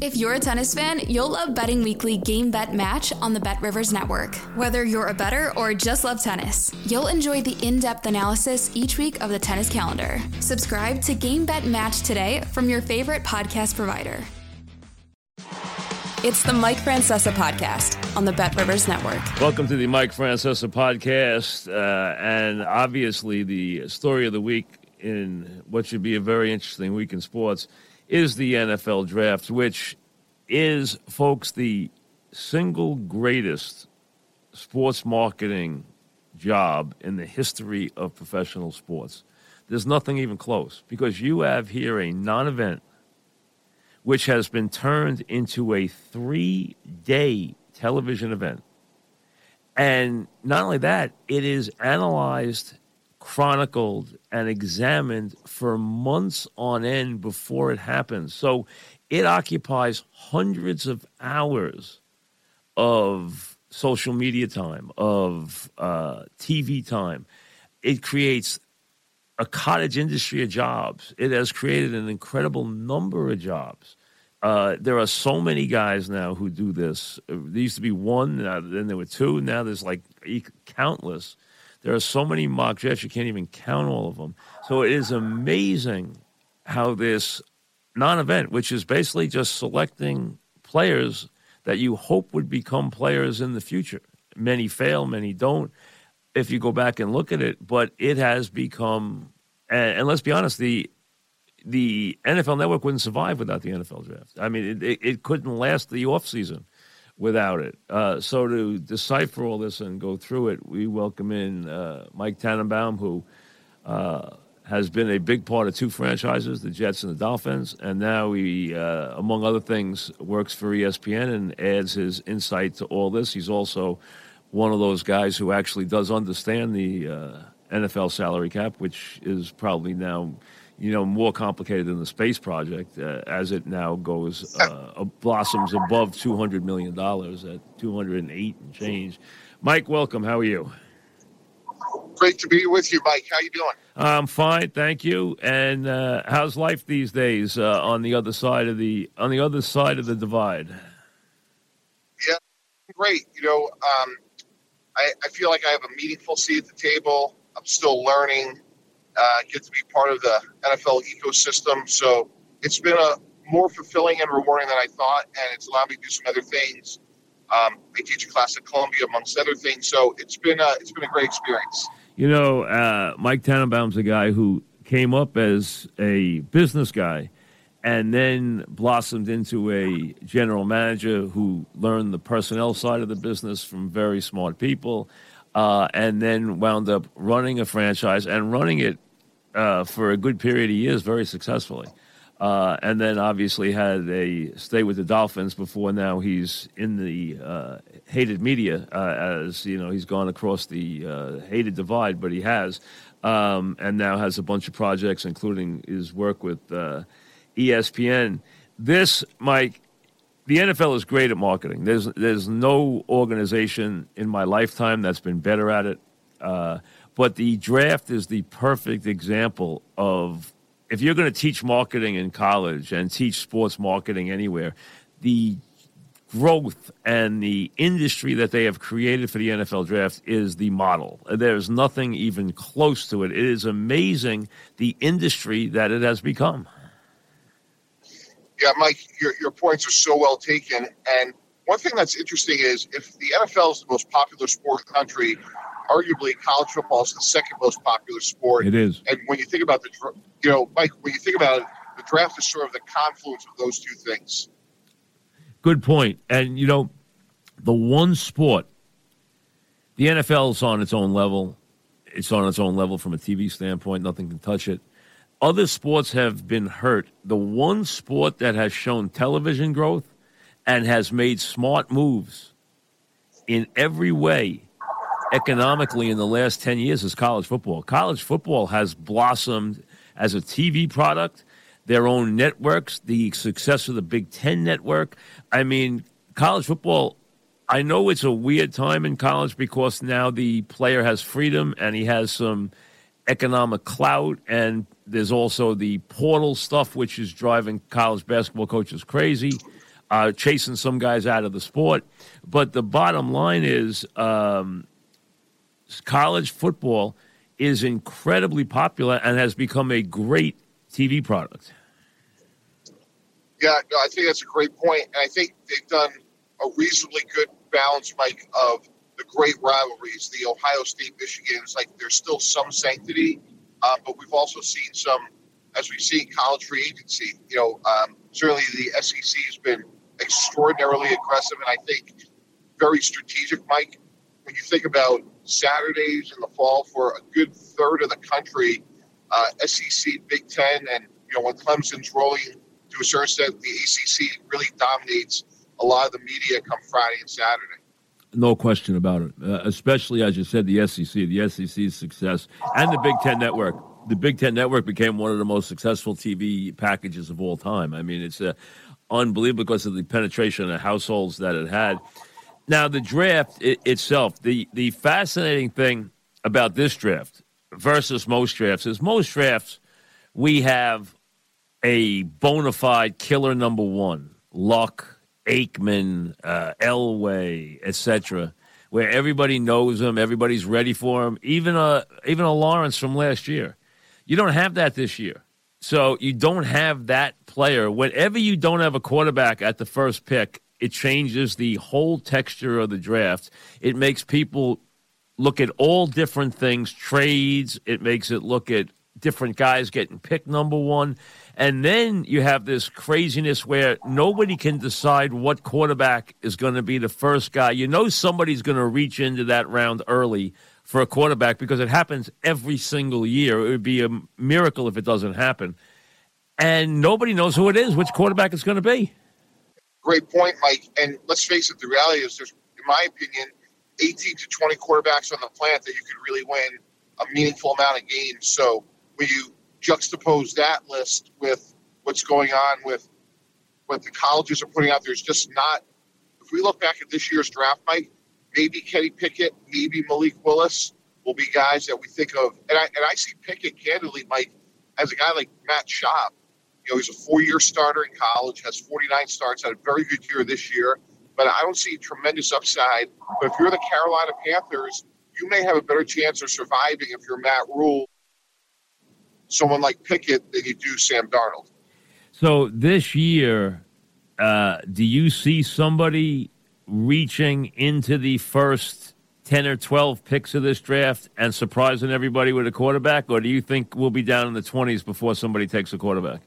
If you're a tennis fan, you'll love Betting Weekly Game Bet Match on the BetRivers Network. Whether you're a better or just love tennis, you'll enjoy the in depth analysis each week of the tennis calendar. Subscribe to Game Bet Match today from your favorite podcast provider. It's the Mike Francesa podcast on the BetRivers Network. Welcome to the Mike Francesa podcast. Uh, and obviously, the story of the week in what should be a very interesting week in sports is the NFL draft, which is, folks, the single greatest sports marketing job in the history of professional sports. There's nothing even close because you have here a non event which has been turned into a three day television event. And not only that, it is analyzed, chronicled, and examined for months on end before it happens. So it occupies hundreds of hours of social media time, of uh, TV time. It creates a cottage industry of jobs. It has created an incredible number of jobs. Uh, there are so many guys now who do this. There used to be one, then there were two. Now there's like countless. There are so many mock drafts you can't even count all of them. So it is amazing how this non-event, which is basically just selecting players that you hope would become players in the future. Many fail, many don't. If you go back and look at it, but it has become, and, let's be honest, the the NFL Network wouldn't survive without the NFL draft. I mean, it, it couldn't last the offseason without it. Uh, so to decipher all this and go through it, we welcome in uh, Mike Tannenbaum, who uh, has been a big part of two franchises, the Jets and the Dolphins, and now he, uh, among other things, works for ESPN and adds his insight to all this. He's also one of those guys who actually does understand the uh, NFL salary cap, which is probably now – you know, more complicated than the space project uh, as it now goes uh, blossoms above two hundred million dollars at two hundred and eight and change. Mike, welcome. How are you? Great to be with you, Mike. How you doing? I'm fine, thank you. And uh, how's life these days uh, on the other side of the on the other side of the divide? Yeah, great. You know, um, I, I feel like I have a meaningful seat at the table. I'm still learning uh, get to be part of the NFL ecosystem. So it's been a more fulfilling and rewarding than I thought, and it's allowed me to do some other things. Um, I teach a class at Columbia, amongst other things. So it's been a, it's been a great experience. You know, uh, Mike Tannenbaum's a guy who came up as a business guy and then blossomed into a general manager who learned the personnel side of the business from very smart people uh, and then wound up running a franchise and running it uh, for a good period of years very successfully. Uh, and then obviously had a stay with the Dolphins before now he's in the uh, hated media uh, as you know he's gone across the uh, hated divide, but he has, um, and now has a bunch of projects, including his work with ESPN. This, Mike, the NFL is great at marketing. There's there's no organization in my lifetime that's been better at it. Uh, but the draft is the perfect example of if you're going to teach marketing in college and teach sports marketing anywhere, the growth and the industry that they have created for the NFL draft is the model. There's nothing even close to it. It is amazing the industry that it has become yeah, Mike, your, your points are so well taken. And one thing that's interesting is if the NFL is the most popular sport in the country, arguably college football is the second most popular sport. It is. And when you think about the, you know, Mike, when you think about it, the draft is sort of the confluence of those two things. Good point. And, you know, the one sport, the NFL is on its own level. It's on its own level from a TV standpoint. Nothing can touch it. Other sports have been hurt. The one sport that has shown television growth and has made smart moves in every way economically in the last 10 years is college football. College football has blossomed as a TV product, their own networks, the success of the Big Ten network. I mean, college football, I know it's a weird time in college because now the player has freedom and he has some economic clout, and there's also the portal stuff, which is driving college basketball coaches crazy. Uh, chasing some guys out of the sport. But the bottom line is um, college football is incredibly popular and has become a great TV product. Yeah, no, I think that's a great point. And I think they've done a reasonably good balance, Mike, of the great rivalries, the Ohio State Michigans. Like there's still some sanctity, uh, but we've also seen some, as we've seen college free agency. You know, um, certainly the SEC has been extraordinarily aggressive, and I think very strategic, Mike. When you think about Saturdays in the fall for a good third of the country, uh, SEC, Big Ten, and you know when Clemson's rolling to a certain extent, the ACC really dominates a lot of the media come Friday and Saturday. No question about it. Uh, especially as you said, the SEC, the SEC's success, and the Big Ten Network. The Big Ten Network became one of the most successful TV packages of all time. I mean, it's uh, unbelievable because of the penetration of households that it had. Now, the draft it, itself, the, the fascinating thing about this draft versus most drafts is most drafts, we have a bona fide killer number one, Luck, Aikman, uh, Elway, etc., where everybody knows him, everybody's ready for him, even a, even a Lawrence from last year. You don't have that this year. So you don't have that player. Whenever you don't have a quarterback at the first pick, it changes the whole texture of the draft. It makes people look at all different things, trades. It makes it look at different guys getting picked number one. And then you have this craziness where nobody can decide what quarterback is going to be the first guy. You know, somebody's going to reach into that round early for a quarterback because it happens every single year. It would be a miracle if it doesn't happen. And nobody knows who it is, which quarterback it's going to be. Great point, Mike. And let's face it, the reality is there's, in my opinion, 18 to 20 quarterbacks on the planet that you could really win a meaningful amount of games. So when you juxtapose that list with what's going on with what the colleges are putting out, there's just not. If we look back at this year's draft, Mike, maybe Kenny Pickett, maybe Malik Willis will be guys that we think of. And I, and I see Pickett, candidly, Mike, as a guy like Matt Schaub you know, he's a four-year starter in college, has 49 starts, had a very good year this year. But I don't see tremendous upside. But if you're the Carolina Panthers, you may have a better chance of surviving if you're Matt Rhule, someone like Pickett, than you do Sam Darnold. So this year, uh, do you see somebody reaching into the first 10 or 12 picks of this draft and surprising everybody with a quarterback? Or do you think we'll be down in the 20s before somebody takes a quarterback?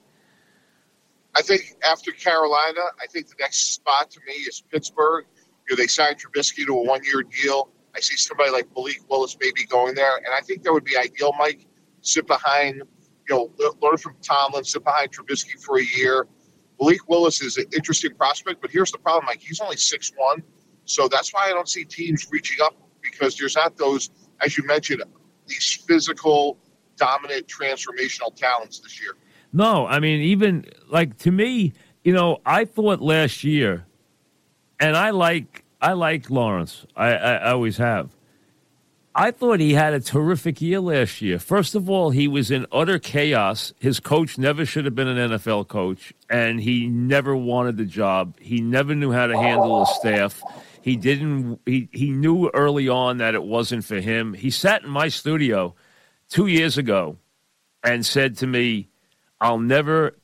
I think after Carolina, I think the next spot to me is Pittsburgh. You know, they signed Trubisky to a one-year deal. I see somebody like Malik Willis maybe going there, and I think that would be ideal, Mike. Sit behind, you know, learn from Tomlin, sit behind Trubisky for a year. Malik Willis is an interesting prospect, but here's the problem, Mike. He's only six one, so that's why I don't see teams reaching up because there's not those, as you mentioned, these physical, dominant, transformational talents this year. No, I mean, even like to me, you know, I thought last year, and I like I like Lawrence. I, I, I always have. I thought he had a terrific year last year. First of all, he was in utter chaos. His coach never should have been an NFL coach, and he never wanted the job. He never knew how to handle his staff. He didn't. He he knew early on that it wasn't for him. He sat in my studio two years ago and said to me, I'll never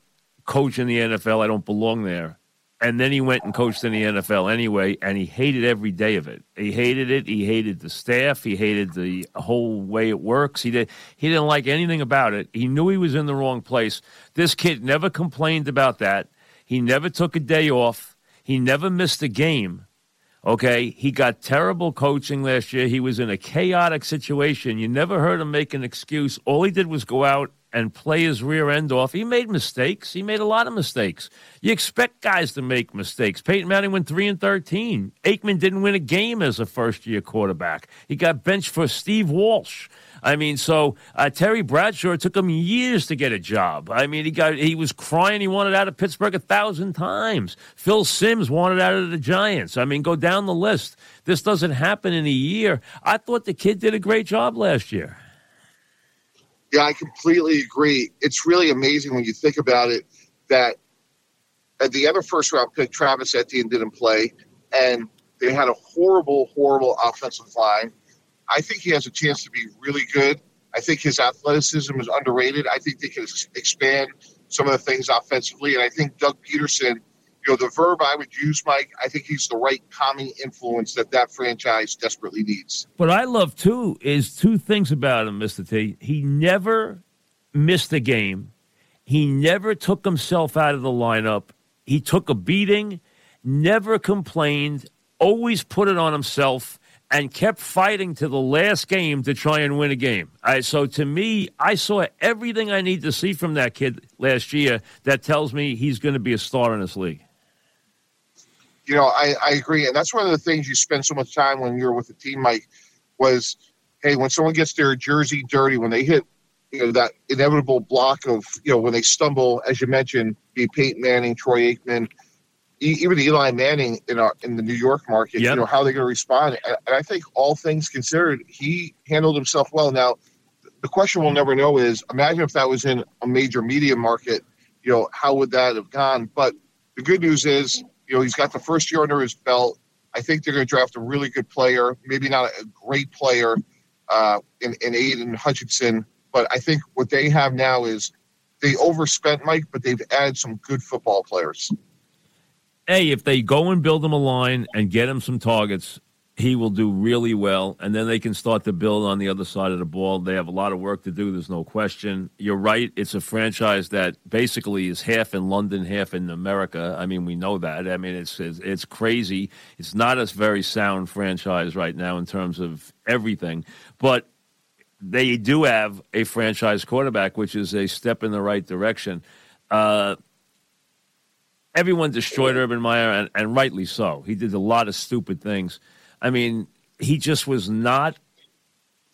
coach in the NFL. I don't belong there. And then he went and coached in the NFL anyway, and he hated every day of it. He hated it. He hated the staff. He hated the whole way it works. He did. He didn't like anything about it. He knew he was in the wrong place. This kid never complained about that. He never took a day off. He never missed a game. Okay, he got terrible coaching last year. He was in a chaotic situation. You never heard him make an excuse. All he did was go out and play his rear end off. He made mistakes. He made a lot of mistakes. You expect guys to make mistakes. Peyton Manning went three and thirteen. Aikman didn't win a game as a first year quarterback. He got benched for Steve Walsh. I mean, so uh, Terry Bradshaw took him years to get a job. I mean, he got he was crying he wanted out of Pittsburgh a thousand times. Phil Simms wanted out of the Giants. I mean, go down the list. This doesn't happen in a year. I thought the kid did a great job last year. Yeah, I completely agree. It's really amazing when you think about it that at the other first round pick, Travis Etienne didn't play, and they had a horrible, horrible offensive line. I think he has a chance to be really good. I think his athleticism is underrated. I think they can expand some of the things offensively. And I think Doug Pederson, you know, the verb I would use, Mike, I think he's the right calming influence that that franchise desperately needs. What I love, too, is two things about him, Mr. T. He never missed a game, he never took himself out of the lineup. He took a beating, never complained, always put it on himself and kept fighting to the last game to try and win a game. So to me, I saw everything I need to see from that kid last year that tells me he's going to be a star in this league. You know, I, I agree. And that's one of the things you spend so much time when you're with the team, Mike, was, hey, when someone gets their jersey dirty, when they hit, you know, that inevitable block of, you know, when they stumble, as you mentioned, be Peyton Manning, Troy Aikman – even Eli Manning in our, in the New York market, yep. you know, how they're going to respond. And I think all things considered, he handled himself well. Now, the question we'll never know is imagine if that was in a major media market, you know, how would that have gone? But the good news is, you know, he's got the first year under his belt. I think they're going to draft a really good player, maybe not a great player uh, in, in Aidan Hutchinson, but I think what they have now is they overspent Mike, but they've added some good football players. Hey, if they go and build him a line and get him some targets, he will do really well. And then they can start to build on the other side of the ball. They have a lot of work to do. There's no question. You're right. It's a franchise that basically is half in London, half in America. I mean, we know that. I mean, it's it's, it's crazy. It's not a very sound franchise right now in terms of everything, but they do have a franchise quarterback, which is a step in the right direction. Uh, everyone destroyed Urban Meyer, and, and rightly so. He did a lot of stupid things. I mean, he just was not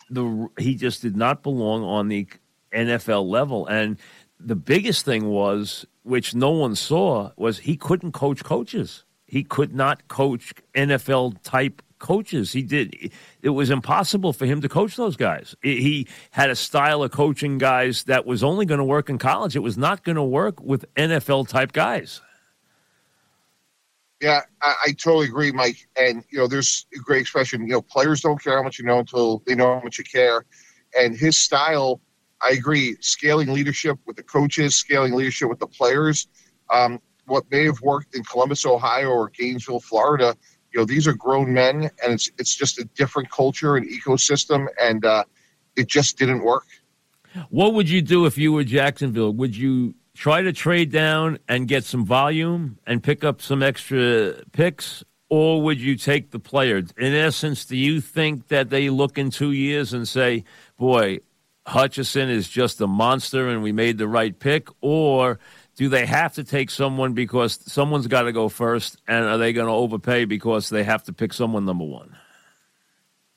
the he just did not belong on the NFL level. And the biggest thing was, which no one saw, was he couldn't coach coaches. He could not coach NFL type coaches. He did. It was impossible for him to coach those guys. He had a style of coaching guys that was only going to work in college. It was not going to work with NFL type guys. Yeah, I, I, totally agree, Mike. And you know, there's a great expression. You know, players don't care how much you know until they know how much you care. And his style, I agree. Scaling leadership with the coaches, scaling leadership with the players. Um, what may have worked in Columbus, Ohio, or Gainesville, Florida. You know, these are grown men, and it's it's just a different culture and ecosystem, and uh, it just didn't work. What would you do if you were Jacksonville? Would you try to trade down and get some volume and pick up some extra picks, or would you take the player? In essence, do you think that they look in two years and say, boy, Hutchinson is just a monster and we made the right pick, or do they have to take someone because someone's got to go first, and are they going to overpay because they have to pick someone number one?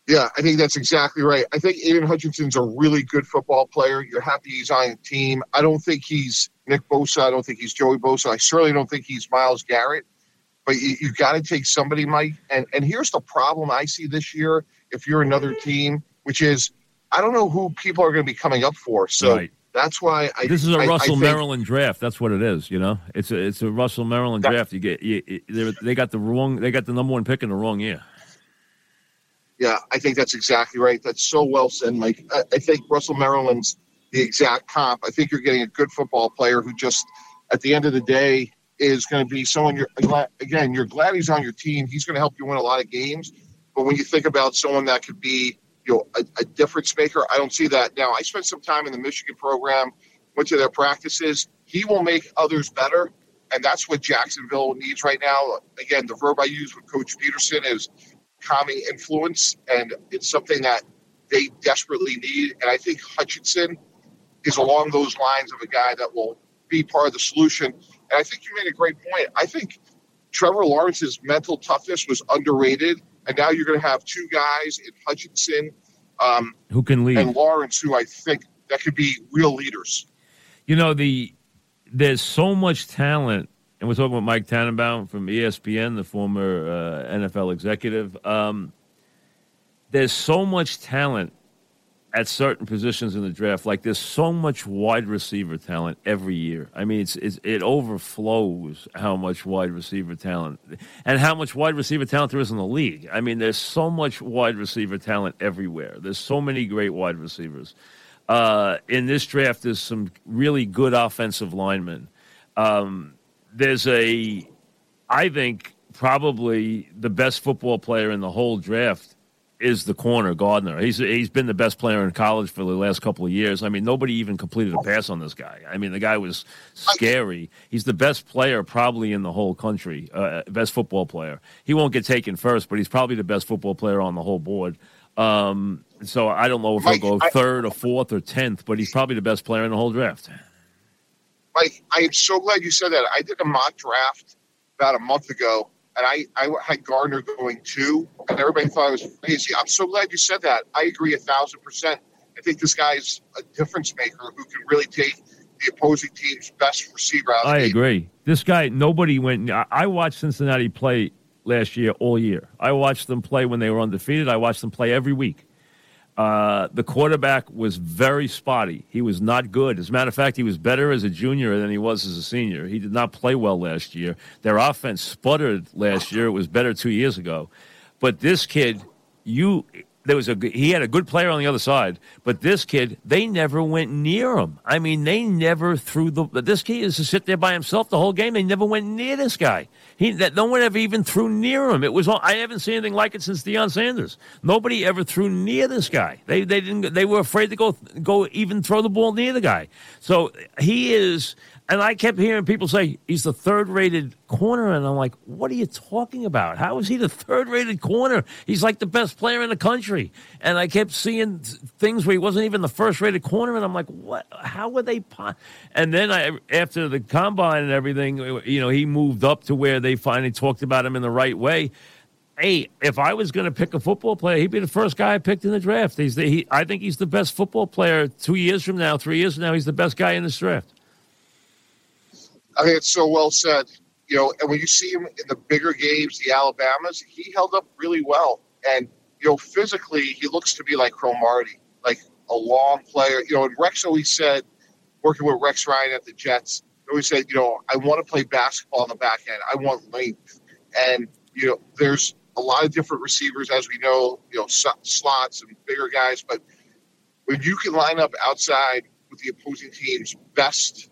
Yeah, I think that's exactly right. I think Aidan Hutchinson's a really good football player. You're happy he's on the team. I don't think he's Nick Bosa. I don't think he's Joey Bosa. I certainly don't think he's Myles Garrett. But you, you got to take somebody, Mike. And and here's the problem I see this year. If you're another team, which is I don't know who people are going to be coming up for. So right. that's why I. This is a I, Russell I Maryland draft. That's what it is. You know, it's a it's a Russell Maryland draft. You get you, they got the wrong. They got the number one pick in the wrong year. Yeah, I think that's exactly right. That's so well said, Mike. I, I think Russell Maryland's the exact comp. I think you're getting a good football player who just, at the end of the day, is going to be someone you're again. You're glad he's on your team. He's going to help you win a lot of games. But when you think about someone that could be, you know, a, a difference maker, I don't see that. Now, I spent some time in the Michigan program, went to their practices. He will make others better, and that's what Jacksonville needs right now. Again, the verb I use with Coach Pederson is calming influence, and it's something that they desperately need. And I think Hutchinson is along those lines of a guy that will be part of the solution. And I think you made a great point. I think Trevor Lawrence's mental toughness was underrated, and now you're going to have two guys in Hutchinson um, who can lead and Lawrence, who I think that could be real leaders. You know the there's so much talent, and we're talking about Mike Tannenbaum from ESPN, the former uh, NFL executive. Um, there's so much talent at certain positions in the draft. Like there's so much wide receiver talent every year. I mean, it's, it's, it overflows how much wide receiver talent and how much wide receiver talent there is in the league. I mean, there's so much wide receiver talent everywhere. There's so many great wide receivers. Uh, in this draft, there's some really good offensive linemen. Um, there's a, I think, probably the best football player in the whole draft is the corner Gardner. He's he's been the best player in college for the last couple of years. I mean, nobody even completed a pass on this guy. I mean, the guy was scary. He's the best player probably in the whole country, uh, best football player. He won't get taken first, but he's probably the best football player on the whole board. Um, so I don't know if he'll go third or fourth or tenth, but he's probably the best player in the whole draft. Mike, I am so glad you said that. I did a mock draft about a month ago and I, I had Gardner going two, and everybody thought I was crazy. I'm so glad you said that. I agree a thousand percent. I think this guy's a difference maker who can really take the opposing team's best receiver out. I agree. This guy, nobody went. I watched Cincinnati play last year all year. I watched them play when they were undefeated. I watched them play every week. Uh, the quarterback was very spotty. He was not good. As a matter of fact, he was better as a junior than he was as a senior. He did not play well last year. Their offense sputtered last year. It was better two years ago. But this kid, you there was a he had a good player on the other side, but this kid they never went near him. I mean, they never threw the. This kid is to sit there by himself the whole game. They never went near this guy. He that no one ever even threw near him. It was I haven't seen anything like it since Deion Sanders. Nobody ever threw near this guy. They they didn't. They were afraid to go go even throw the ball near the guy. So he is and I kept hearing people say he's the third rated corner. And I'm like, what are you talking about? How is he the third rated corner? He's like the best player in the country. And I kept seeing things where he wasn't even the first rated corner. And I'm like, what? How were they? Po-? And then I, after the combine and everything, uh, you know, he moved up to where they finally talked about him in the right way hey, if I was going to pick a football player, he'd be the first guy I picked in the draft. He's the, he, I think he's the best football player two years from now, three years from now. He's the best guy in this draft. I think it's so well said. You know, and when you see him in the bigger games, the Alabamas, he held up really well. And, you know, physically, he looks to be like Cromartie, like a long player. You know, and Rex always said, working with Rex Ryan at the Jets, always said, you know, I want to play basketball on the back end. I want length. And, you know, there's a lot of different receivers, as we know, you know, slots and bigger guys. But when you can line up outside with the opposing team's best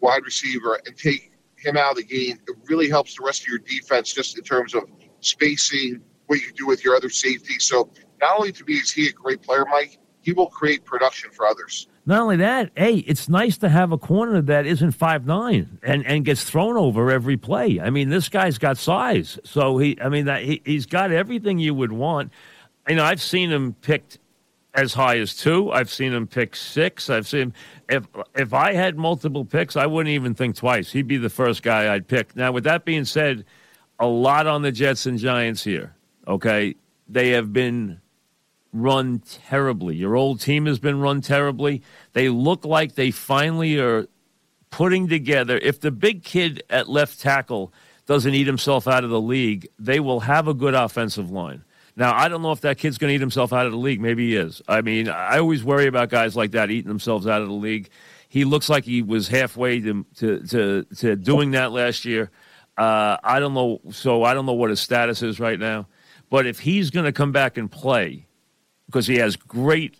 wide receiver and take him out of the game, it really helps the rest of your defense just in terms of spacing, what you do with your other safety. So not only to me is he a great player, Mike, he will create production for others. Not only that, hey, it's nice to have a corner that isn't five nine and, and gets thrown over every play. I mean, this guy's got size, so he, I mean, that he, he's got everything you would want. You know, I've seen him picked as high as two. I've seen him pick six. I've seen if if I had multiple picks, I wouldn't even think twice. He'd be the first guy I'd pick. Now, with that being said, a lot on the Jets and Giants here. Okay, they have been run terribly. Your old team has been run terribly. They look like they finally are putting together. If the big kid at left tackle doesn't eat himself out of the league, they will have a good offensive line. Now, I don't know if that kid's going to eat himself out of the league. Maybe he is. I mean, I always worry about guys like that eating themselves out of the league. He looks like he was halfway to to to, to doing that last year. Uh, I don't know. So I don't know what his status is right now. But if he's going to come back and play, because he has great,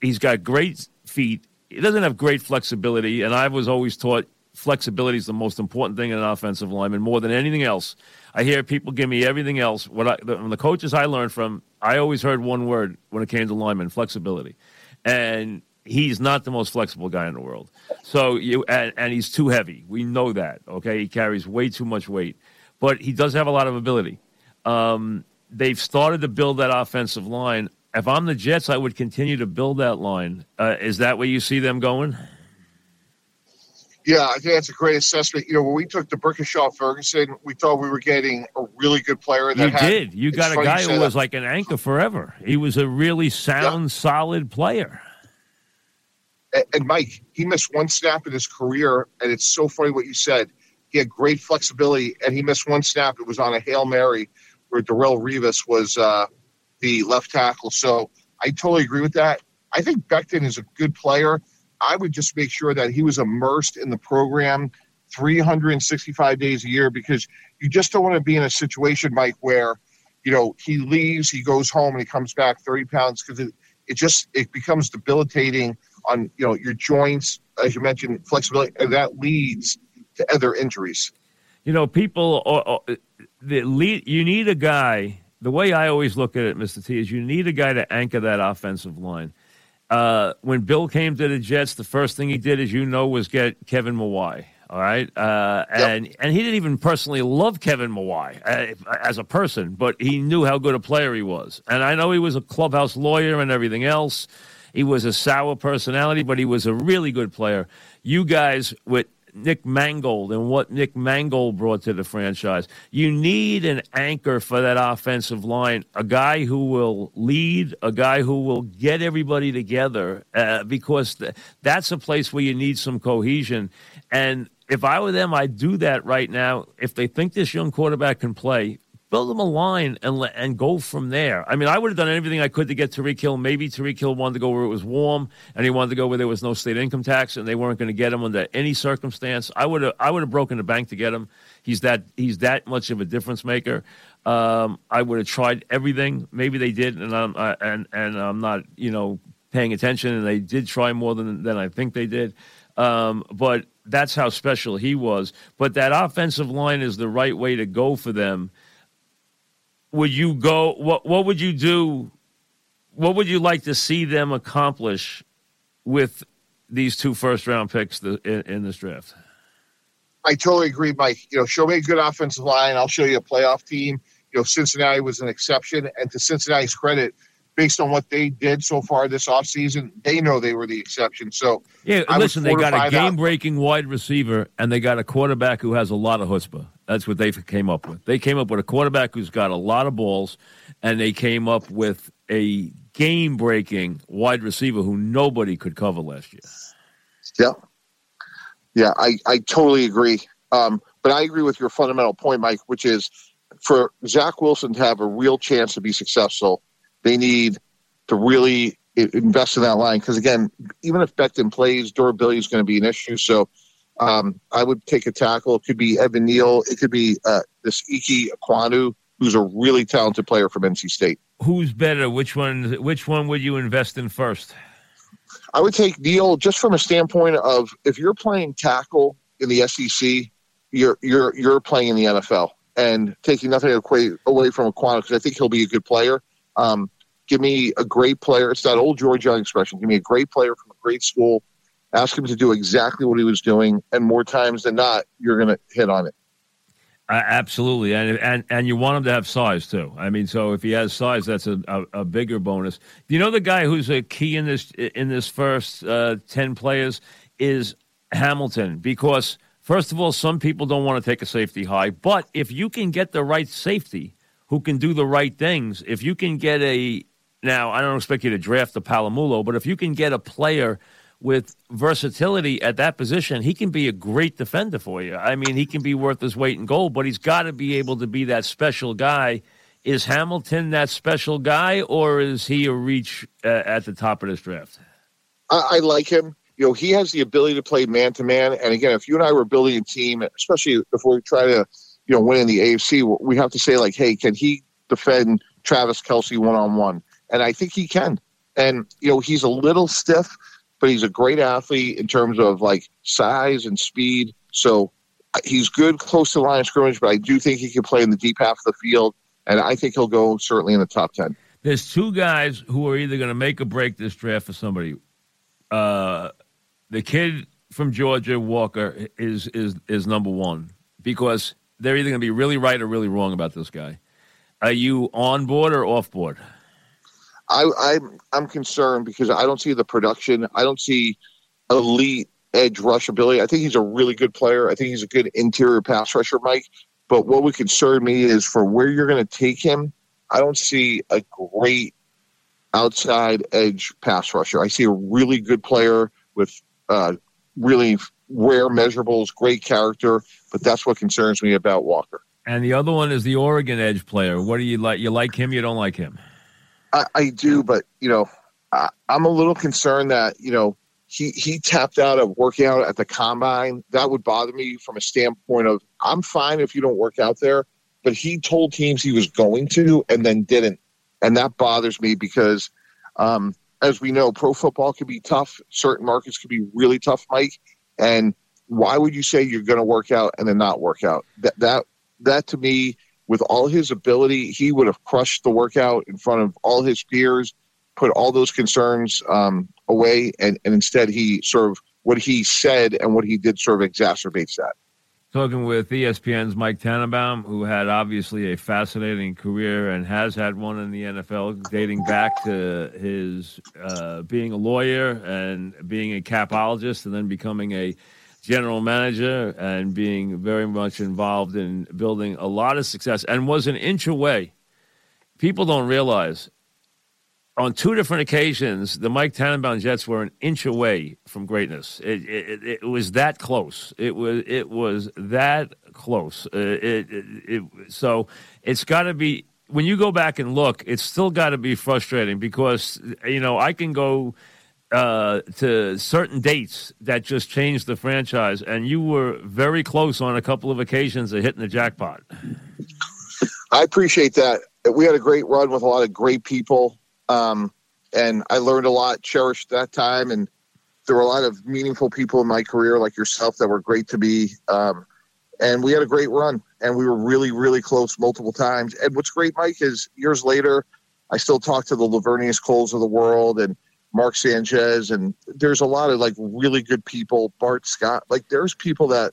he's got great feet. He doesn't have great flexibility, and I was always taught flexibility is the most important thing in an offensive lineman more than anything else. I hear people give me everything else. What I, the, the coaches I learned from, I always heard one word when it came to linemen: flexibility. And he's not the most flexible guy in the world. So you and, and he's too heavy. We know that. Okay, he carries way too much weight, but he does have a lot of ability. Um, they've started to build that offensive line if I'm the Jets, I would continue to build that line. Uh, is that where you see them going? Yeah, I think that's a great assessment. You know, when we took D'Brickashaw Ferguson, we thought we were getting a really good player. That you had, did. You got a guy who was like an anchor forever. He was a really sound, yeah. solid player. And, and Mike, he missed one snap in his career, and it's so funny what you said. He had great flexibility, and he missed one snap. It was on a hail mary where Darrelle Revis was uh, the left tackle. So I totally agree with that. I think Becton is a good player. I would just make sure that he was immersed in the program 365 days a year because you just don't want to be in a situation, Mike, where you know he leaves, he goes home, and he comes back 30 pounds because it, it just it becomes debilitating on you know your joints, as you mentioned, flexibility, and that leads to other injuries. You know, people, uh, uh, the lead, you need a guy. The way I always look at it, Mr. T, is you need a guy to anchor that offensive line. Uh, when Bill came to the Jets, the first thing he did, as you know, was get Kevin Mawae. All right, uh, and yep. and he didn't even personally love Kevin Mawae uh, as a person, but he knew how good a player he was. And I know he was a clubhouse lawyer and everything else. He was a sour personality, but he was a really good player. You guys with Nick Mangold and what Nick Mangold brought to the franchise. You need an anchor for that offensive line, a guy who will lead, a guy who will get everybody together, uh, because th- that's a place where you need some cohesion. And if I were them, I'd do that right now. If they think this young quarterback can play, build him a line and and go from there. I mean, I would have done everything I could to get Tyreek Hill. Maybe Tyreek Hill wanted to go where it was warm, and he wanted to go where there was no state income tax, and they weren't going to get him under any circumstance. I would have I would have broken the bank to get him. He's that he's that much of a difference maker. Um, I would have tried everything. Maybe they did, and I'm I, and and I'm not you know paying attention, and they did try more than than I think they did. Um, but that's how special he was. But that offensive line is the right way to go for them would you go? What What would you do? What would you like to see them accomplish with these two first round picks in, in this draft? I totally agree, Mike. You know, show me a good offensive line. I'll show you a playoff team. You know, Cincinnati was an exception, and to Cincinnati's credit, based on what they did so far this offseason, they know they were the exception. So, yeah, I listen, they got a game breaking wide receiver and they got a quarterback who has a lot of chutzpah. That's what they came up with. They came up with a quarterback who's got a lot of balls, and they came up with a game breaking wide receiver who nobody could cover last year. Yeah. Yeah, I, I totally agree. Um, but I agree with your fundamental point, Mike, which is for Zach Wilson to have a real chance to be successful, they need to really invest in that line because again, even if Becton plays, durability is going to be an issue. So um, I would take a tackle. It could be Evan Neal. It could be uh, this Ickey Ekwonu, who's a really talented player from NC State. Who's better? Which one? Which one would you invest in first? I would take Neal just from a standpoint of if you're playing tackle in the SEC, you're you're you're playing in the NFL and taking nothing away, from Ekwonu because I think he'll be a good player. Um, give me a great player. It's that old George Young expression. Give me a great player from a great school. Ask him to do exactly what he was doing, and more times than not, you're going to hit on it. Uh, absolutely, and and and you want him to have size too. I mean, so if he has size, that's a, a, a bigger bonus. You know the guy who's a key in this in this first uh, ten players is Hamilton because first of all, some people don't want to take a safety high, but if you can get the right safety who can do the right things, if you can get a now, I don't expect you to draft the Polamalu, but if you can get a player with versatility at that position, he can be a great defender for you. I mean, he can be worth his weight in gold, but he's got to be able to be that special guy. Is Hamilton that special guy, or is he a reach uh, at the top of this draft? I, I like him. You know, he has the ability to play man to man. And again, if you and I were building a team, especially if we try to, you know, win in the AFC, we have to say like, hey, can he defend Travis Kelce one on one? and I think he can. And you know, he's a little stiff, but he's a great athlete in terms of like size and speed. So uh, he's good close to the line of scrimmage, but I do think he can play in the deep half of the field, and I think he'll go certainly in the top ten. There's two guys who are either going to make or break this draft for somebody. Uh, the kid from Georgia, Walker, is is is number one because they're either going to be really right or really wrong about this guy. Are you on board or off board? I, I'm I'm concerned because I don't see the production. I don't see elite edge rush ability. I think he's a really good player. I think he's a good interior pass rusher, Mike. But what would concern me is for where you're going to take him. I don't see a great outside edge pass rusher. I see a really good player with uh, really rare measurables, great character, but that's what concerns me about Walker. And the other one is the Oregon edge player. What do you like? You like him? You don't like him? I, I do, but you know, I, I'm a little concerned that you know he he tapped out of working out at the combine. That would bother me from a standpoint of I'm fine if you don't work out there, but he told teams he was going to and then didn't, and that bothers me because, um, as we know, pro football can be tough. Certain markets can be really tough, Mike. And why would you say you're going to work out and then not work out? That that that to me, with all his ability, he would have crushed the workout in front of all his peers, put all those concerns um, away, and, and instead he sort of what he said and what he did sort of exacerbates that. Talking with ESPN's Mike Tannenbaum, who had obviously a fascinating career and has had one in the NFL, dating back to his uh, being a lawyer and being a capologist, and then becoming a general manager and being very much involved in building a lot of success and was an inch away. People don't realize on two different occasions, the Mike Tannenbaum Jets were an inch away from greatness. It, it, it was that close. It was it was that close. Uh, it, it, so it's got to be when you go back and look. It's still got to be frustrating because you know I can go uh, to certain dates that just changed the franchise, and you were very close on a couple of occasions of hitting the jackpot. I appreciate that. We had a great run with a lot of great people, um, and I learned a lot, cherished that time, and there were a lot of meaningful people in my career, like yourself, that were great to be. Um, and we had a great run, and we were really, really close multiple times. And what's great, Mike, is years later, I still talk to the Laveranues Coles of the world and Mark Sanchez, and there's a lot of like really good people. Bart Scott, like there's people that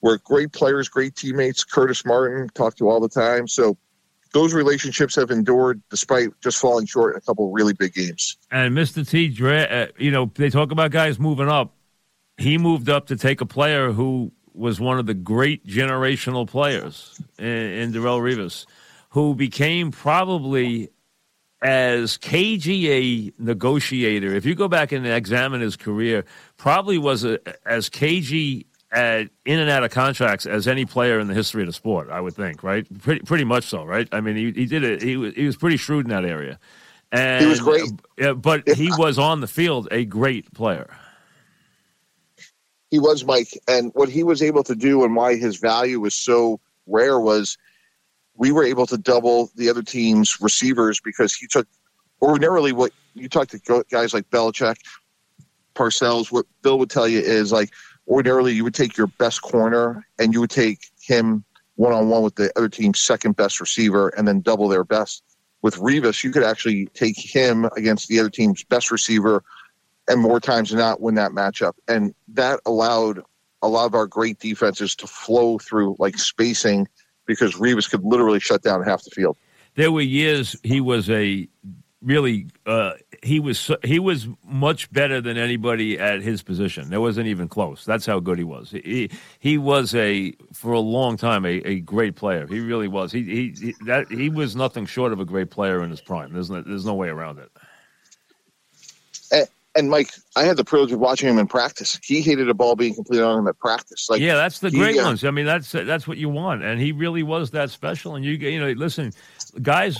were great players, great teammates. Curtis Martin, talk to all the time. So those relationships have endured despite just falling short in a couple really big games. And Mr. T, uh, you know, they talk about guys moving up. He moved up to take a player who was one of the great generational players in, in Darrelle Revis, who became probably as KGA negotiator, if you go back and examine his career, probably was a, as cagey at, in and out of contracts as any player in the history of the sport. I would think, right? Pretty, pretty much so, right? I mean, he, he did it. He was, he was pretty shrewd in that area. And, he was great, uh, but he was on the field a great player. He was Mike, and what he was able to do, and why his value was so rare, was we were able to double the other team's receivers because he took ordinarily what you talk to guys like Belichick, Parcells. What Bill would tell you is like ordinarily you would take your best corner and you would take him one on one with the other team's second best receiver and then double their best. With Revis, you could actually take him against the other team's best receiver and more times than not win that matchup. And that allowed a lot of our great defenses to flow through like spacing because Revis could literally shut down half the field. There were years he was a really uh, he was he was much better than anybody at his position. There wasn't even close. That's how good he was. He he was a for a long time a, a great player. He really was. He, he, he that he was nothing short of a great player in his prime. There's no, there's no way around it and Mike, I had the privilege of watching him in practice. He hated a ball being completed on him at practice. Like, yeah, that's the great uh, ones. I mean, that's that's what you want, and he really was that special. And you, you know, listen, guys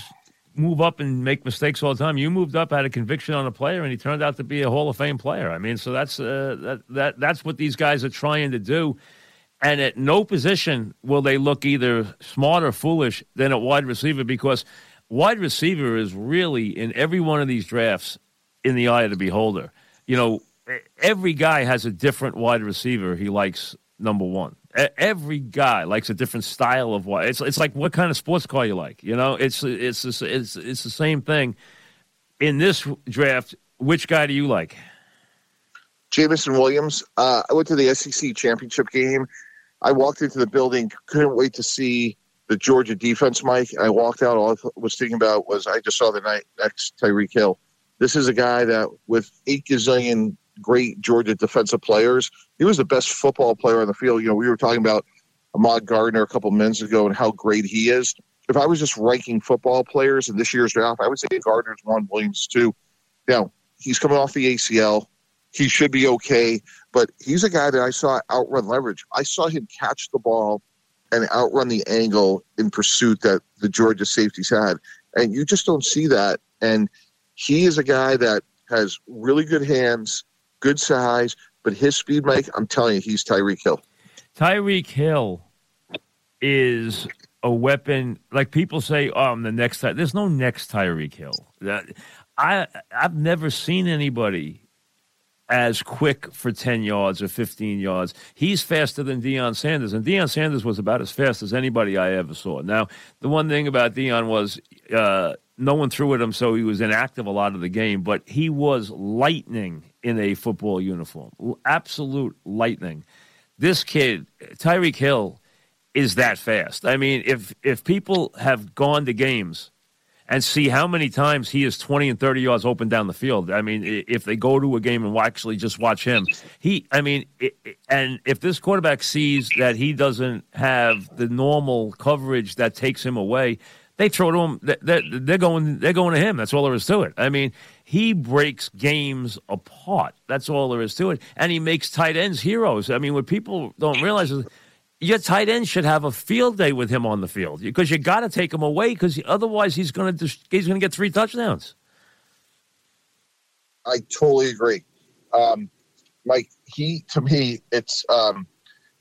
move up and make mistakes all the time. You moved up, had a conviction on a player, and he turned out to be a Hall of Fame player. I mean, so that's uh, that that that's what these guys are trying to do. And at no position will they look either smart or foolish than a wide receiver because wide receiver is really in every one of these drafts in the eye of the beholder. You know, every guy has a different wide receiver he likes. Number one, every guy likes a different style of wide. It's it's like what kind of sports car you like. You know, it's it's it's it's, it's the same thing. In this draft, which guy do you like? Jameson Williams. Uh, I went to the SEC championship game. I walked into the building, couldn't wait to see the Georgia defense, Mike. I walked out. All I was thinking about was I just saw the night next Tyreek Hill. This is a guy that, with eight gazillion great Georgia defensive players, he was the best football player on the field. You know, we were talking about Ahmad Gardner a couple minutes ago and how great he is. If I was just ranking football players in this year's draft, I would say Gardner's one, Williams two. Now he's coming off the ACL. He should be okay, but he's a guy that I saw outrun leverage. I saw him catch the ball and outrun the angle in pursuit that the Georgia safeties had. And you just don't see that. And he is a guy that has really good hands, good size, but his speed, Mike, I'm telling you, he's Tyreek Hill. Tyreek Hill is a weapon. Like people say, oh, I'm the next. There's no next Tyreek Hill. I I've never seen anybody as quick for 10 yards or 15 yards. He's faster than Deion Sanders, and Deion Sanders was about as fast as anybody I ever saw. Now, the one thing about Deion was uh, no one threw at him, so he was inactive a lot of the game, but he was lightning in a football uniform. Absolute lightning. This kid, Tyreek Hill, is that fast. I mean, if if people have gone to games and see how many times he is 20 and 30 yards open down the field. I mean, if they go to a game and actually just watch him, he, I mean, and if this quarterback sees that he doesn't have the normal coverage that takes him away, they throw to him. They're going. They're going to him. That's all there is to it. I mean, he breaks games apart. That's all there is to it. And he makes tight ends heroes. I mean, what people don't realize is your tight end should have a field day with him on the field because you got to take him away because otherwise he's going to he's going to get three touchdowns. I totally agree, um, Mike. He to me, it's um,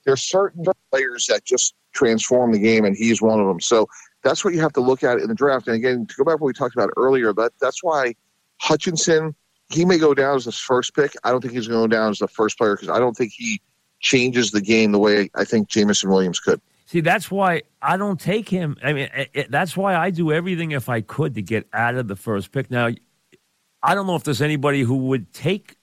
there's certain players that just transform the game, and he's one of them. So that's what you have to look at in the draft. And again, to go back to what we talked about earlier, that that's why Hutchinson he may go down as the first pick. I don't think he's going down as the first player because I don't think he changes the game the way I think Jameson Williams could. See, that's why I don't take him. I mean, it, that's why I do everything if I could to get out of the first pick. Now, I don't know if there's anybody who would take,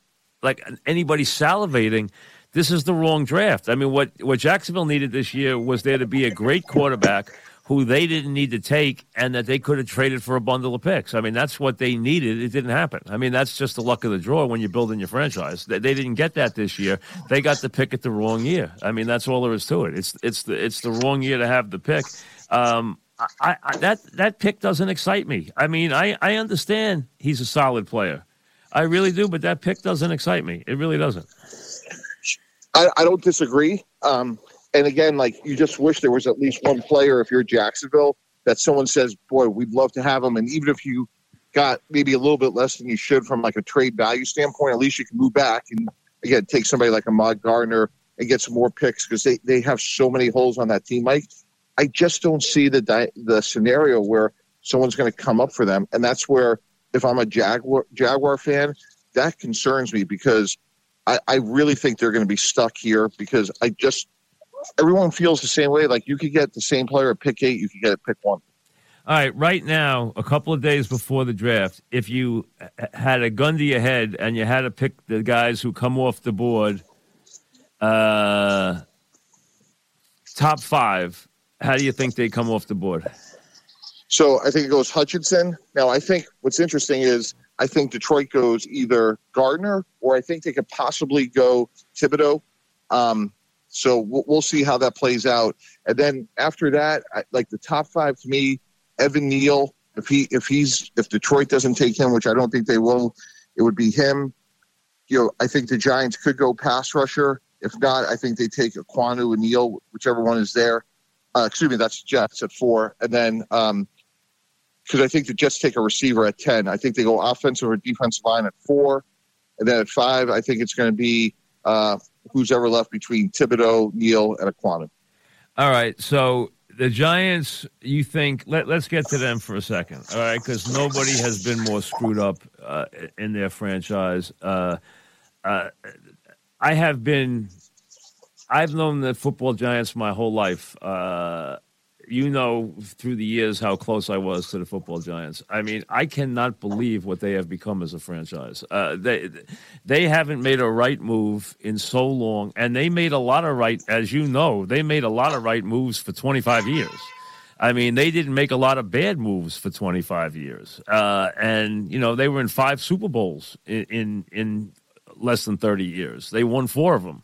like anybody salivating. This is the wrong draft. I mean, what what Jacksonville needed this year was there to be a great quarterback who they didn't need to take and that they could have traded for a bundle of picks. I mean, that's what they needed. It didn't happen. I mean, that's just the luck of the draw when you're building your franchise. They, didn't get that this year. They got the pick at the wrong year. I mean, that's all there is to it. It's it's the it's the wrong year to have the pick. Um, I, I, that that pick doesn't excite me. I mean, I, I understand he's a solid player. I really do, but that pick doesn't excite me. It really doesn't. I, I don't disagree. Um, and again, like you just wish there was at least one player if you're Jacksonville that someone says, "Boy, we'd love to have him." And even if you got maybe a little bit less than you should from like a trade value standpoint, at least you can move back and again take somebody like Ahmad Gardner and get some more picks because they, they have so many holes on that team. Mike, I just don't see the di- the scenario where someone's going to come up for them, and that's where if I'm a Jaguar Jaguar fan, that concerns me because I, I really think they're going to be stuck here because I just everyone feels the same way. Like you could get the same player at pick eight, you could get at pick one. All right, right now, a couple of days before the draft, if you had a gun to your head and you had to pick the guys who come off the board, uh, top five, how do you think they come off the board? So I think it goes Hutchinson. Now, I think what's interesting is I think Detroit goes either Gardner or I think they could possibly go Thibodeaux. Um, so we'll, we'll see how that plays out. And then after that, I, like the top five to me, Evan Neal. If he if he's if Detroit doesn't take him, which I don't think they will, it would be him. You know, I think the Giants could go pass rusher. If not, I think they take Ekwonu and Neal, whichever one is there. Uh, excuse me, that's Jets at four, and then because um, I think the Jets take a receiver at ten. I think they go offensive or defensive line at four, and then at five, I think it's going to be uh, who's ever left between Thibodeaux, Neal, and Ekwonu. All right, so the Giants, you think? Let, us get to them for a second, all right? Because nobody has been more screwed up uh, in their franchise. Uh, uh, I have been. I've known the football Giants my whole life. You know through the years how close I was to the football giants. I mean, I cannot believe what they have become as a franchise. Uh, they they haven't made a right move in so long, and they made a lot of right, as you know, they made a lot of right moves for 25 years. I mean, they didn't make a lot of bad moves for 25 years, uh, and you know they were in five Super Bowls in, in, in less than 30 years. They won four of them.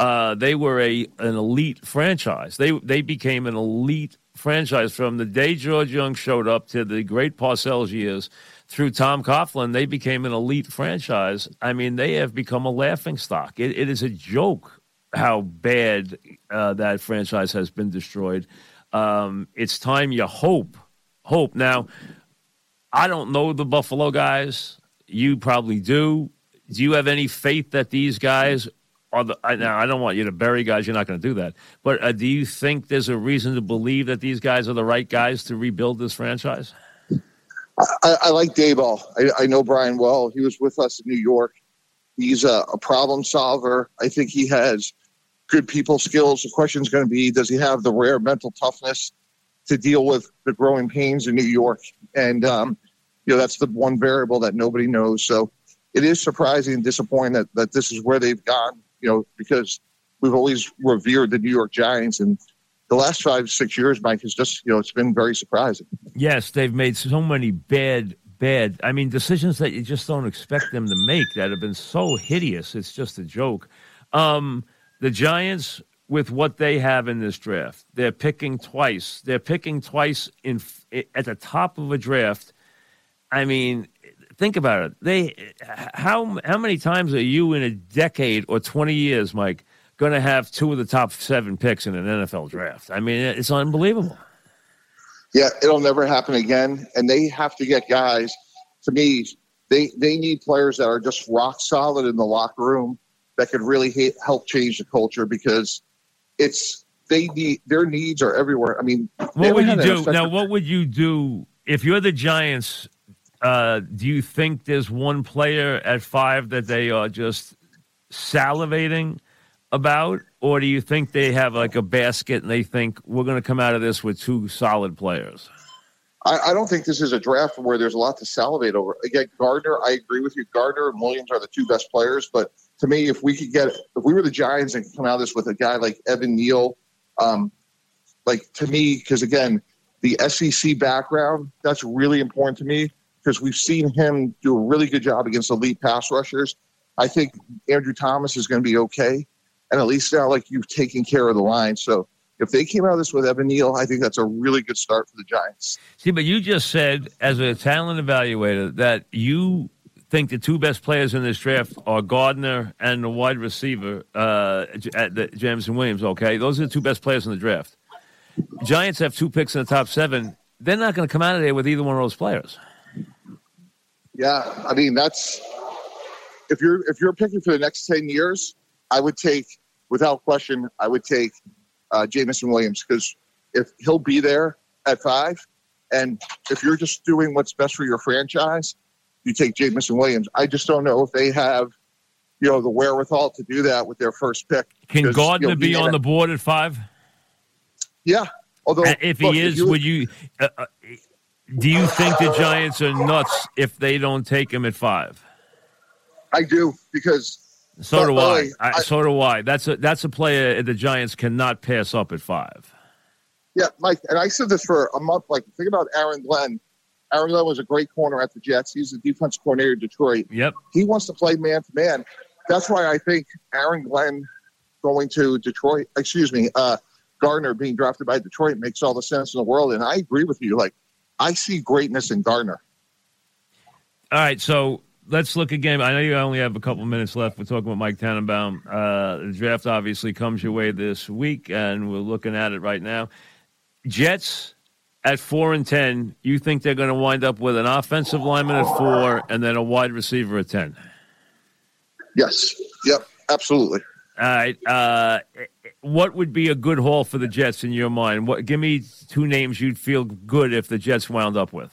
Uh, they were a an elite franchise. They they became an elite franchise from the day George Young showed up to the great Parcells years through Tom Coughlin. They became an elite franchise. I mean, they have become a laughing stock. it, it is a joke how bad uh, that franchise has been destroyed. Um, it's time you hope, hope. Now, I don't know the Buffalo guys. You probably do. Do you have any faith that these guys are the? I, now, I don't want you to bury guys. You're not going to do that. But uh, do you think there's a reason to believe that these guys are the right guys to rebuild this franchise? I, I like Daboll. I, I know Brian well. He was with us in New York. He's a, a problem solver. I think he has good people skills. The question is going to be does he have the rare mental toughness to deal with the growing pains in New York? And, um, you know, that's the one variable that nobody knows. So it is surprising and disappointing that, that this is where they've gone, you know, because we've always revered the New York Giants. And the last five, six years, Mike, is just, you know, it's been very surprising. Yes, they've made so many bad, bad, I mean, decisions that you just don't expect them to make that have been so hideous. It's just a joke. Um, the Giants, with what they have in this draft, they're picking twice. They're picking twice in at the top of a draft. I mean, think about it. They how how many times are you in a decade or twenty years, Mike, going to have two of the top seven picks in an NFL draft? I mean, it's unbelievable. Yeah, it'll never happen again, and they have to get guys. To me, they they need players that are just rock solid in the locker room that could really ha- help change the culture because it's they need their needs are everywhere. I mean, what would you do now? What would you do if you're the Giants? Uh, do you think there's one player at five that they are just salivating about, or do you think they have like a basket and they think we're going to come out of this with two solid players? I, I, don't think this is a draft where there's a lot to salivate over. Again, Gardner, I agree with you. Gardner and Williams are the two best players, but to me, if we could get, if we were the Giants and come out of this with a guy like Evan Neal, um, like to me, because again, the SEC background, that's really important to me because we've seen him do a really good job against elite pass rushers. I think Andrew Thomas is going to be okay. And at least now, like you've taken care of the line. So if they came out of this with Evan Neal, I think that's a really good start for the Giants. See, but you just said, as a talent evaluator, that you think the two best players in this draft are Gardner and the wide receiver, uh, Jameson Williams. Okay, those are the two best players in the draft. Giants have two picks in the top seven. They're not going to come out of there with either one of those players. Yeah, I mean that's if you're if you're picking for the next ten years, I would take without question. I would take uh, Jameson Williams because if he'll be there at five, and if you're just doing what's best for your franchise, you take Jameson Williams. I just don't know if they have, you know, the wherewithal to do that with their first pick. Can Gardner you know, be on the board at five? Yeah. Although, if he is, if you, would you? Uh, uh, do you think the Giants are nuts if they don't take him at five? I do because. So do I. I, I. So do I. That's a that's a player the Giants cannot pass up at five. Yeah, Mike, and I said this for a month. Like, think about Aaron Glenn Aaron Glenn was a great corner at the Jets. He's the defense coordinator of Detroit. Yep. He wants to play man to man. That's why I think Aaron Glenn going to Detroit, excuse me, uh, Gardner being drafted by Detroit makes all the sense in the world. And I agree with you. Like, I see greatness in Gardner. All right. So let's look again. I know you only have a couple minutes left. We're talking about Mike Tannenbaum. Uh, the draft obviously comes your way this week, and we're looking at it right now. Jets at four and ten, you think they're going to wind up with an offensive lineman at four and then a wide receiver at ten? Yes. Yep. Absolutely. All right. Uh, what would be a good haul for the Jets in your mind? What? Give me two names you'd feel good if the Jets wound up with.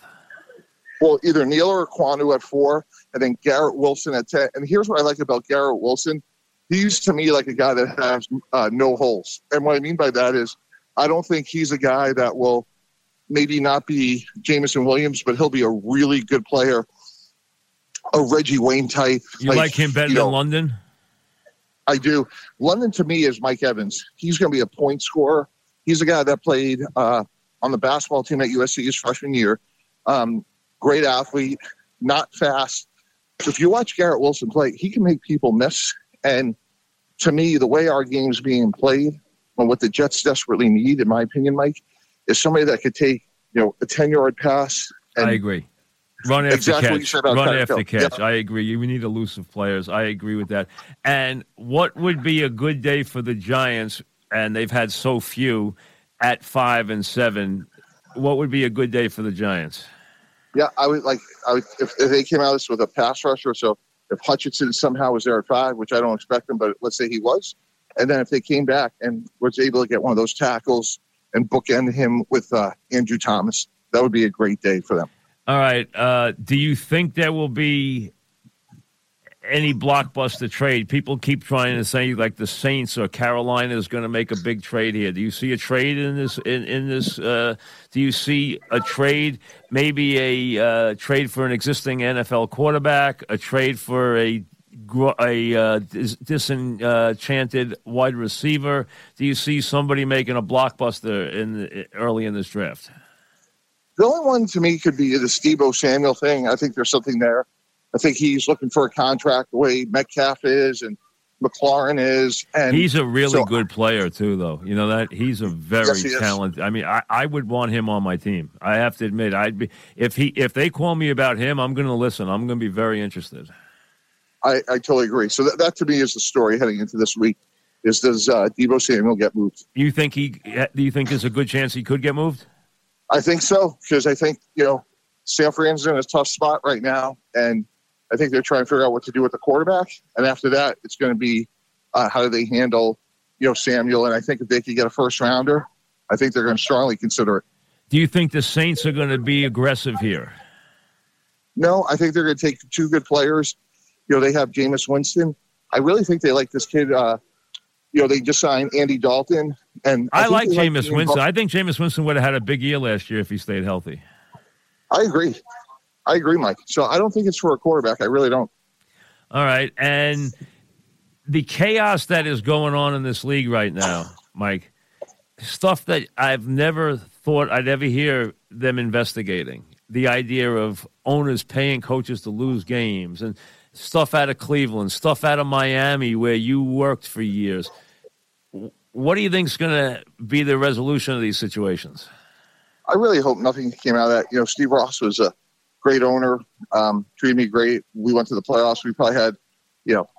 Well, either Neal or Ekwonu at four, and then Garrett Wilson at ten. And here's what I like about Garrett Wilson: he's to me like a guy that has uh, no holes. And what I mean by that is, I don't think he's a guy that will maybe not be Jameson Williams, but he'll be a really good player. A Reggie Wayne type. You like, like him better you know, than London? I do. London to me is Mike Evans. He's going to be a point scorer. He's a guy that played uh, on the basketball team at USC his freshman year. Um, great athlete, not fast. If you watch Garrett Wilson play, he can make people miss. And to me, the way our game's being played and what the Jets desperately need, in my opinion, Mike, is somebody that could take you know a ten yard pass. And I agree. Run after exactly catch. Run after catch. I agree. We need elusive players. I agree with that. And what would be a good day for the Giants? And they've had so few at five and seven. What would be a good day for the Giants? Yeah, I would like. I would if, if they came out with a pass rusher. So if Hutchinson somehow was there at five, which I don't expect him, but let's say he was, and then if they came back and was able to get one of those tackles and bookend him with uh, Andrew Thomas, that would be a great day for them. All right. Uh, do you think there will be any blockbuster trade? People keep trying to say like the Saints or Carolina is going to make a big trade here. Do you see a trade in this? In, in this, uh, do you see a trade? Maybe a uh, trade for an existing NFL quarterback, a trade for a a uh, disenchanted wide receiver? Do you see somebody making a blockbuster in early in this draft? The only one to me could be the Deebo Samuel thing. I think there's something there. I think he's looking for a contract the way Metcalf is and McLaurin is. And he's a really so, good player too, though. You know that he's a very yes, talented. I mean, I, I would want him on my team. I have to admit, I'd be if he if they call me about him, I'm going to listen. I'm going to be very interested. I, I totally agree. So that, that to me is the story heading into this week. Is does uh, Deebo Samuel get moved? You think he? Do you think there's a good chance he could get moved? I think so because I think you know San Fran's in a tough spot right now, and I think they're trying to figure out what to do with the quarterback. And after that, it's going to be uh, how do they handle you know Samuel? And I think if they could get a first rounder, I think they're going to strongly consider it. Do you think the Saints are going to be aggressive here? No, I think they're going to take two good players. You know, they have Jameis Winston. I really think they like this kid. Uh, you know, they just signed Andy Dalton, and I, I like Jameis Winston. I think Jameis Winston would have had a big year last year if he stayed healthy. I agree. I agree, Mike. So I don't think it's for a quarterback. I really don't. All right, and the chaos that is going on in this league right now, Mike, stuff that I've never thought I'd ever hear them investigating. The idea of owners paying coaches to lose games and stuff out of Cleveland, stuff out of Miami where you worked for years. What do you think is going to be the resolution of these situations? I really hope nothing came out of that. You know, Steve Ross was a great owner, um, treated me great. We went to the playoffs. We probably had, you know,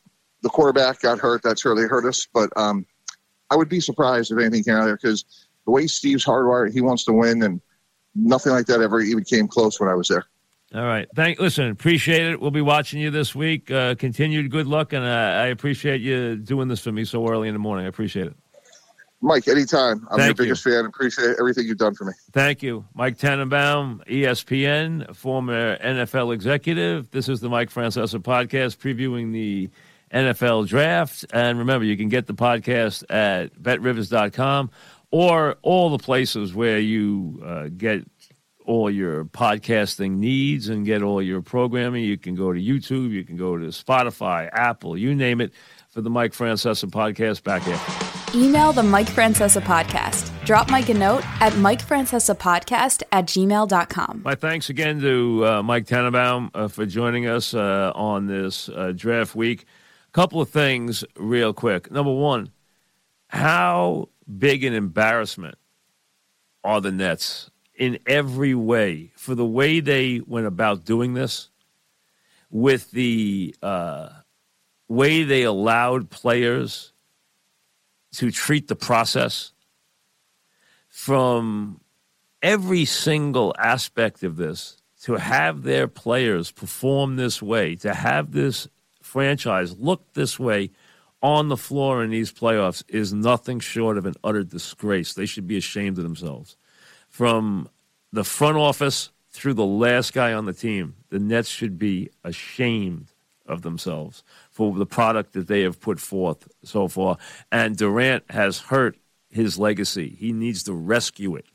the quarterback got hurt. That certainly hurt us. But um, I would be surprised if anything came out of there because the way Steve's hardwired, he wants to win, and nothing like that ever even came close when I was there. All right. Thank. Listen, appreciate it. We'll be watching you this week. Uh, continued good luck, and uh, I appreciate you doing this for me so early in the morning. I appreciate it. Mike, anytime. I'm Thank your biggest you. fan. Appreciate everything you've done for me. Thank you. Mike Tannenbaum, ESPN, former NFL executive. This is the Mike Francesa podcast previewing the NFL draft. And remember, you can get the podcast at betrivers.com or all the places where you uh, get all your podcasting needs and get all your programming. You can go to YouTube, you can go to Spotify, Apple, you name it, for the Mike Francesa podcast back here. Email the Mike Francesa podcast. Drop Mike a note at Podcast at gmail.com. My thanks again to uh, Mike Tannenbaum uh, for joining us uh, on this uh, draft week. A couple of things, real quick. Number one, how big an embarrassment are the Nets in every way for the way they went about doing this, with the uh, way they allowed players to treat the process from every single aspect of this to have their players perform this way, to have this franchise look this way on the floor in these playoffs is nothing short of an utter disgrace. They should be ashamed of themselves from the front office through the last guy on the team, the Nets should be ashamed of themselves for the product that they have put forth so far. And Durant has hurt his legacy. He needs to rescue it.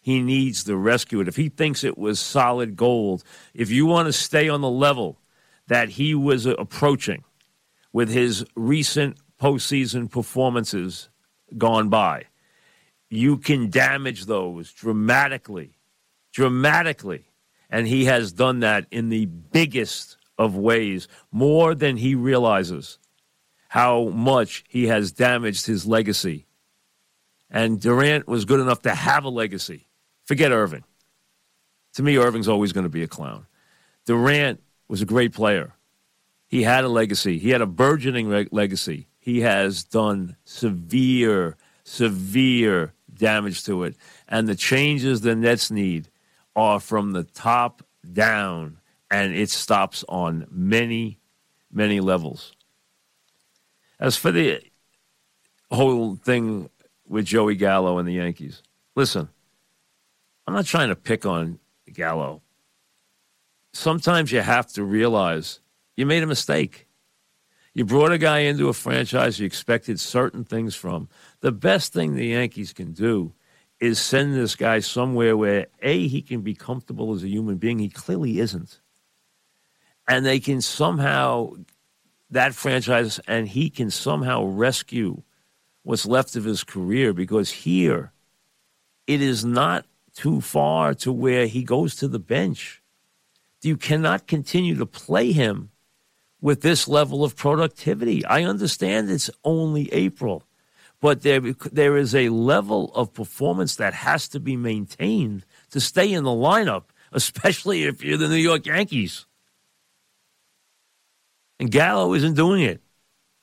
He needs to rescue it. If he thinks it was solid gold, if you want to stay on the level that he was approaching with his recent postseason performances gone by, you can damage those dramatically, dramatically. And he has done that in the biggest of ways, more than he realizes how much he has damaged his legacy. And Durant was good enough to have a legacy. Forget Irving. To me, Irving's always going to be a clown. Durant was a great player. He had a legacy. He had a burgeoning re- legacy. He has done severe, severe damage to it. And the changes the Nets need are from the top down, and it stops on many, many levels. As for the whole thing with Joey Gallo and the Yankees, listen, I'm not trying to pick on Gallo. Sometimes you have to realize you made a mistake. You brought a guy into a franchise you expected certain things from. The best thing the Yankees can do is send this guy somewhere where A, he can be comfortable as a human being. He clearly isn't. And they can somehow, that franchise, and he can somehow rescue what's left of his career because here it is not too far to where he goes to the bench. You cannot continue to play him with this level of productivity. I understand it's only April but there, there is a level of performance that has to be maintained to stay in the lineup, especially if you're the New York Yankees. And Gallo isn't doing it.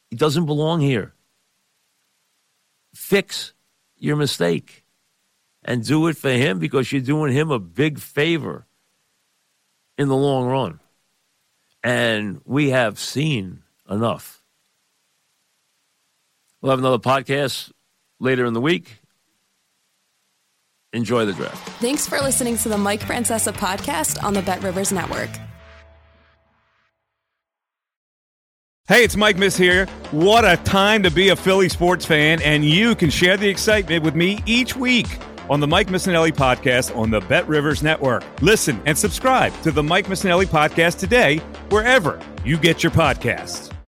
He doesn't belong here. Fix your mistake and do it for him because you're doing him a big favor in the long run. And we have seen enough. We'll have another podcast later in the week. Enjoy the draft. Thanks for listening to the Mike Francesa podcast on the BetRivers Network. Hey, it's Mike Miss here. What a time to be a Philly sports fan, and you can share the excitement with me each week on the Mike Missanelli podcast on the BetRivers Network. Listen and subscribe to the Mike Missanelli podcast today, wherever you get your podcasts.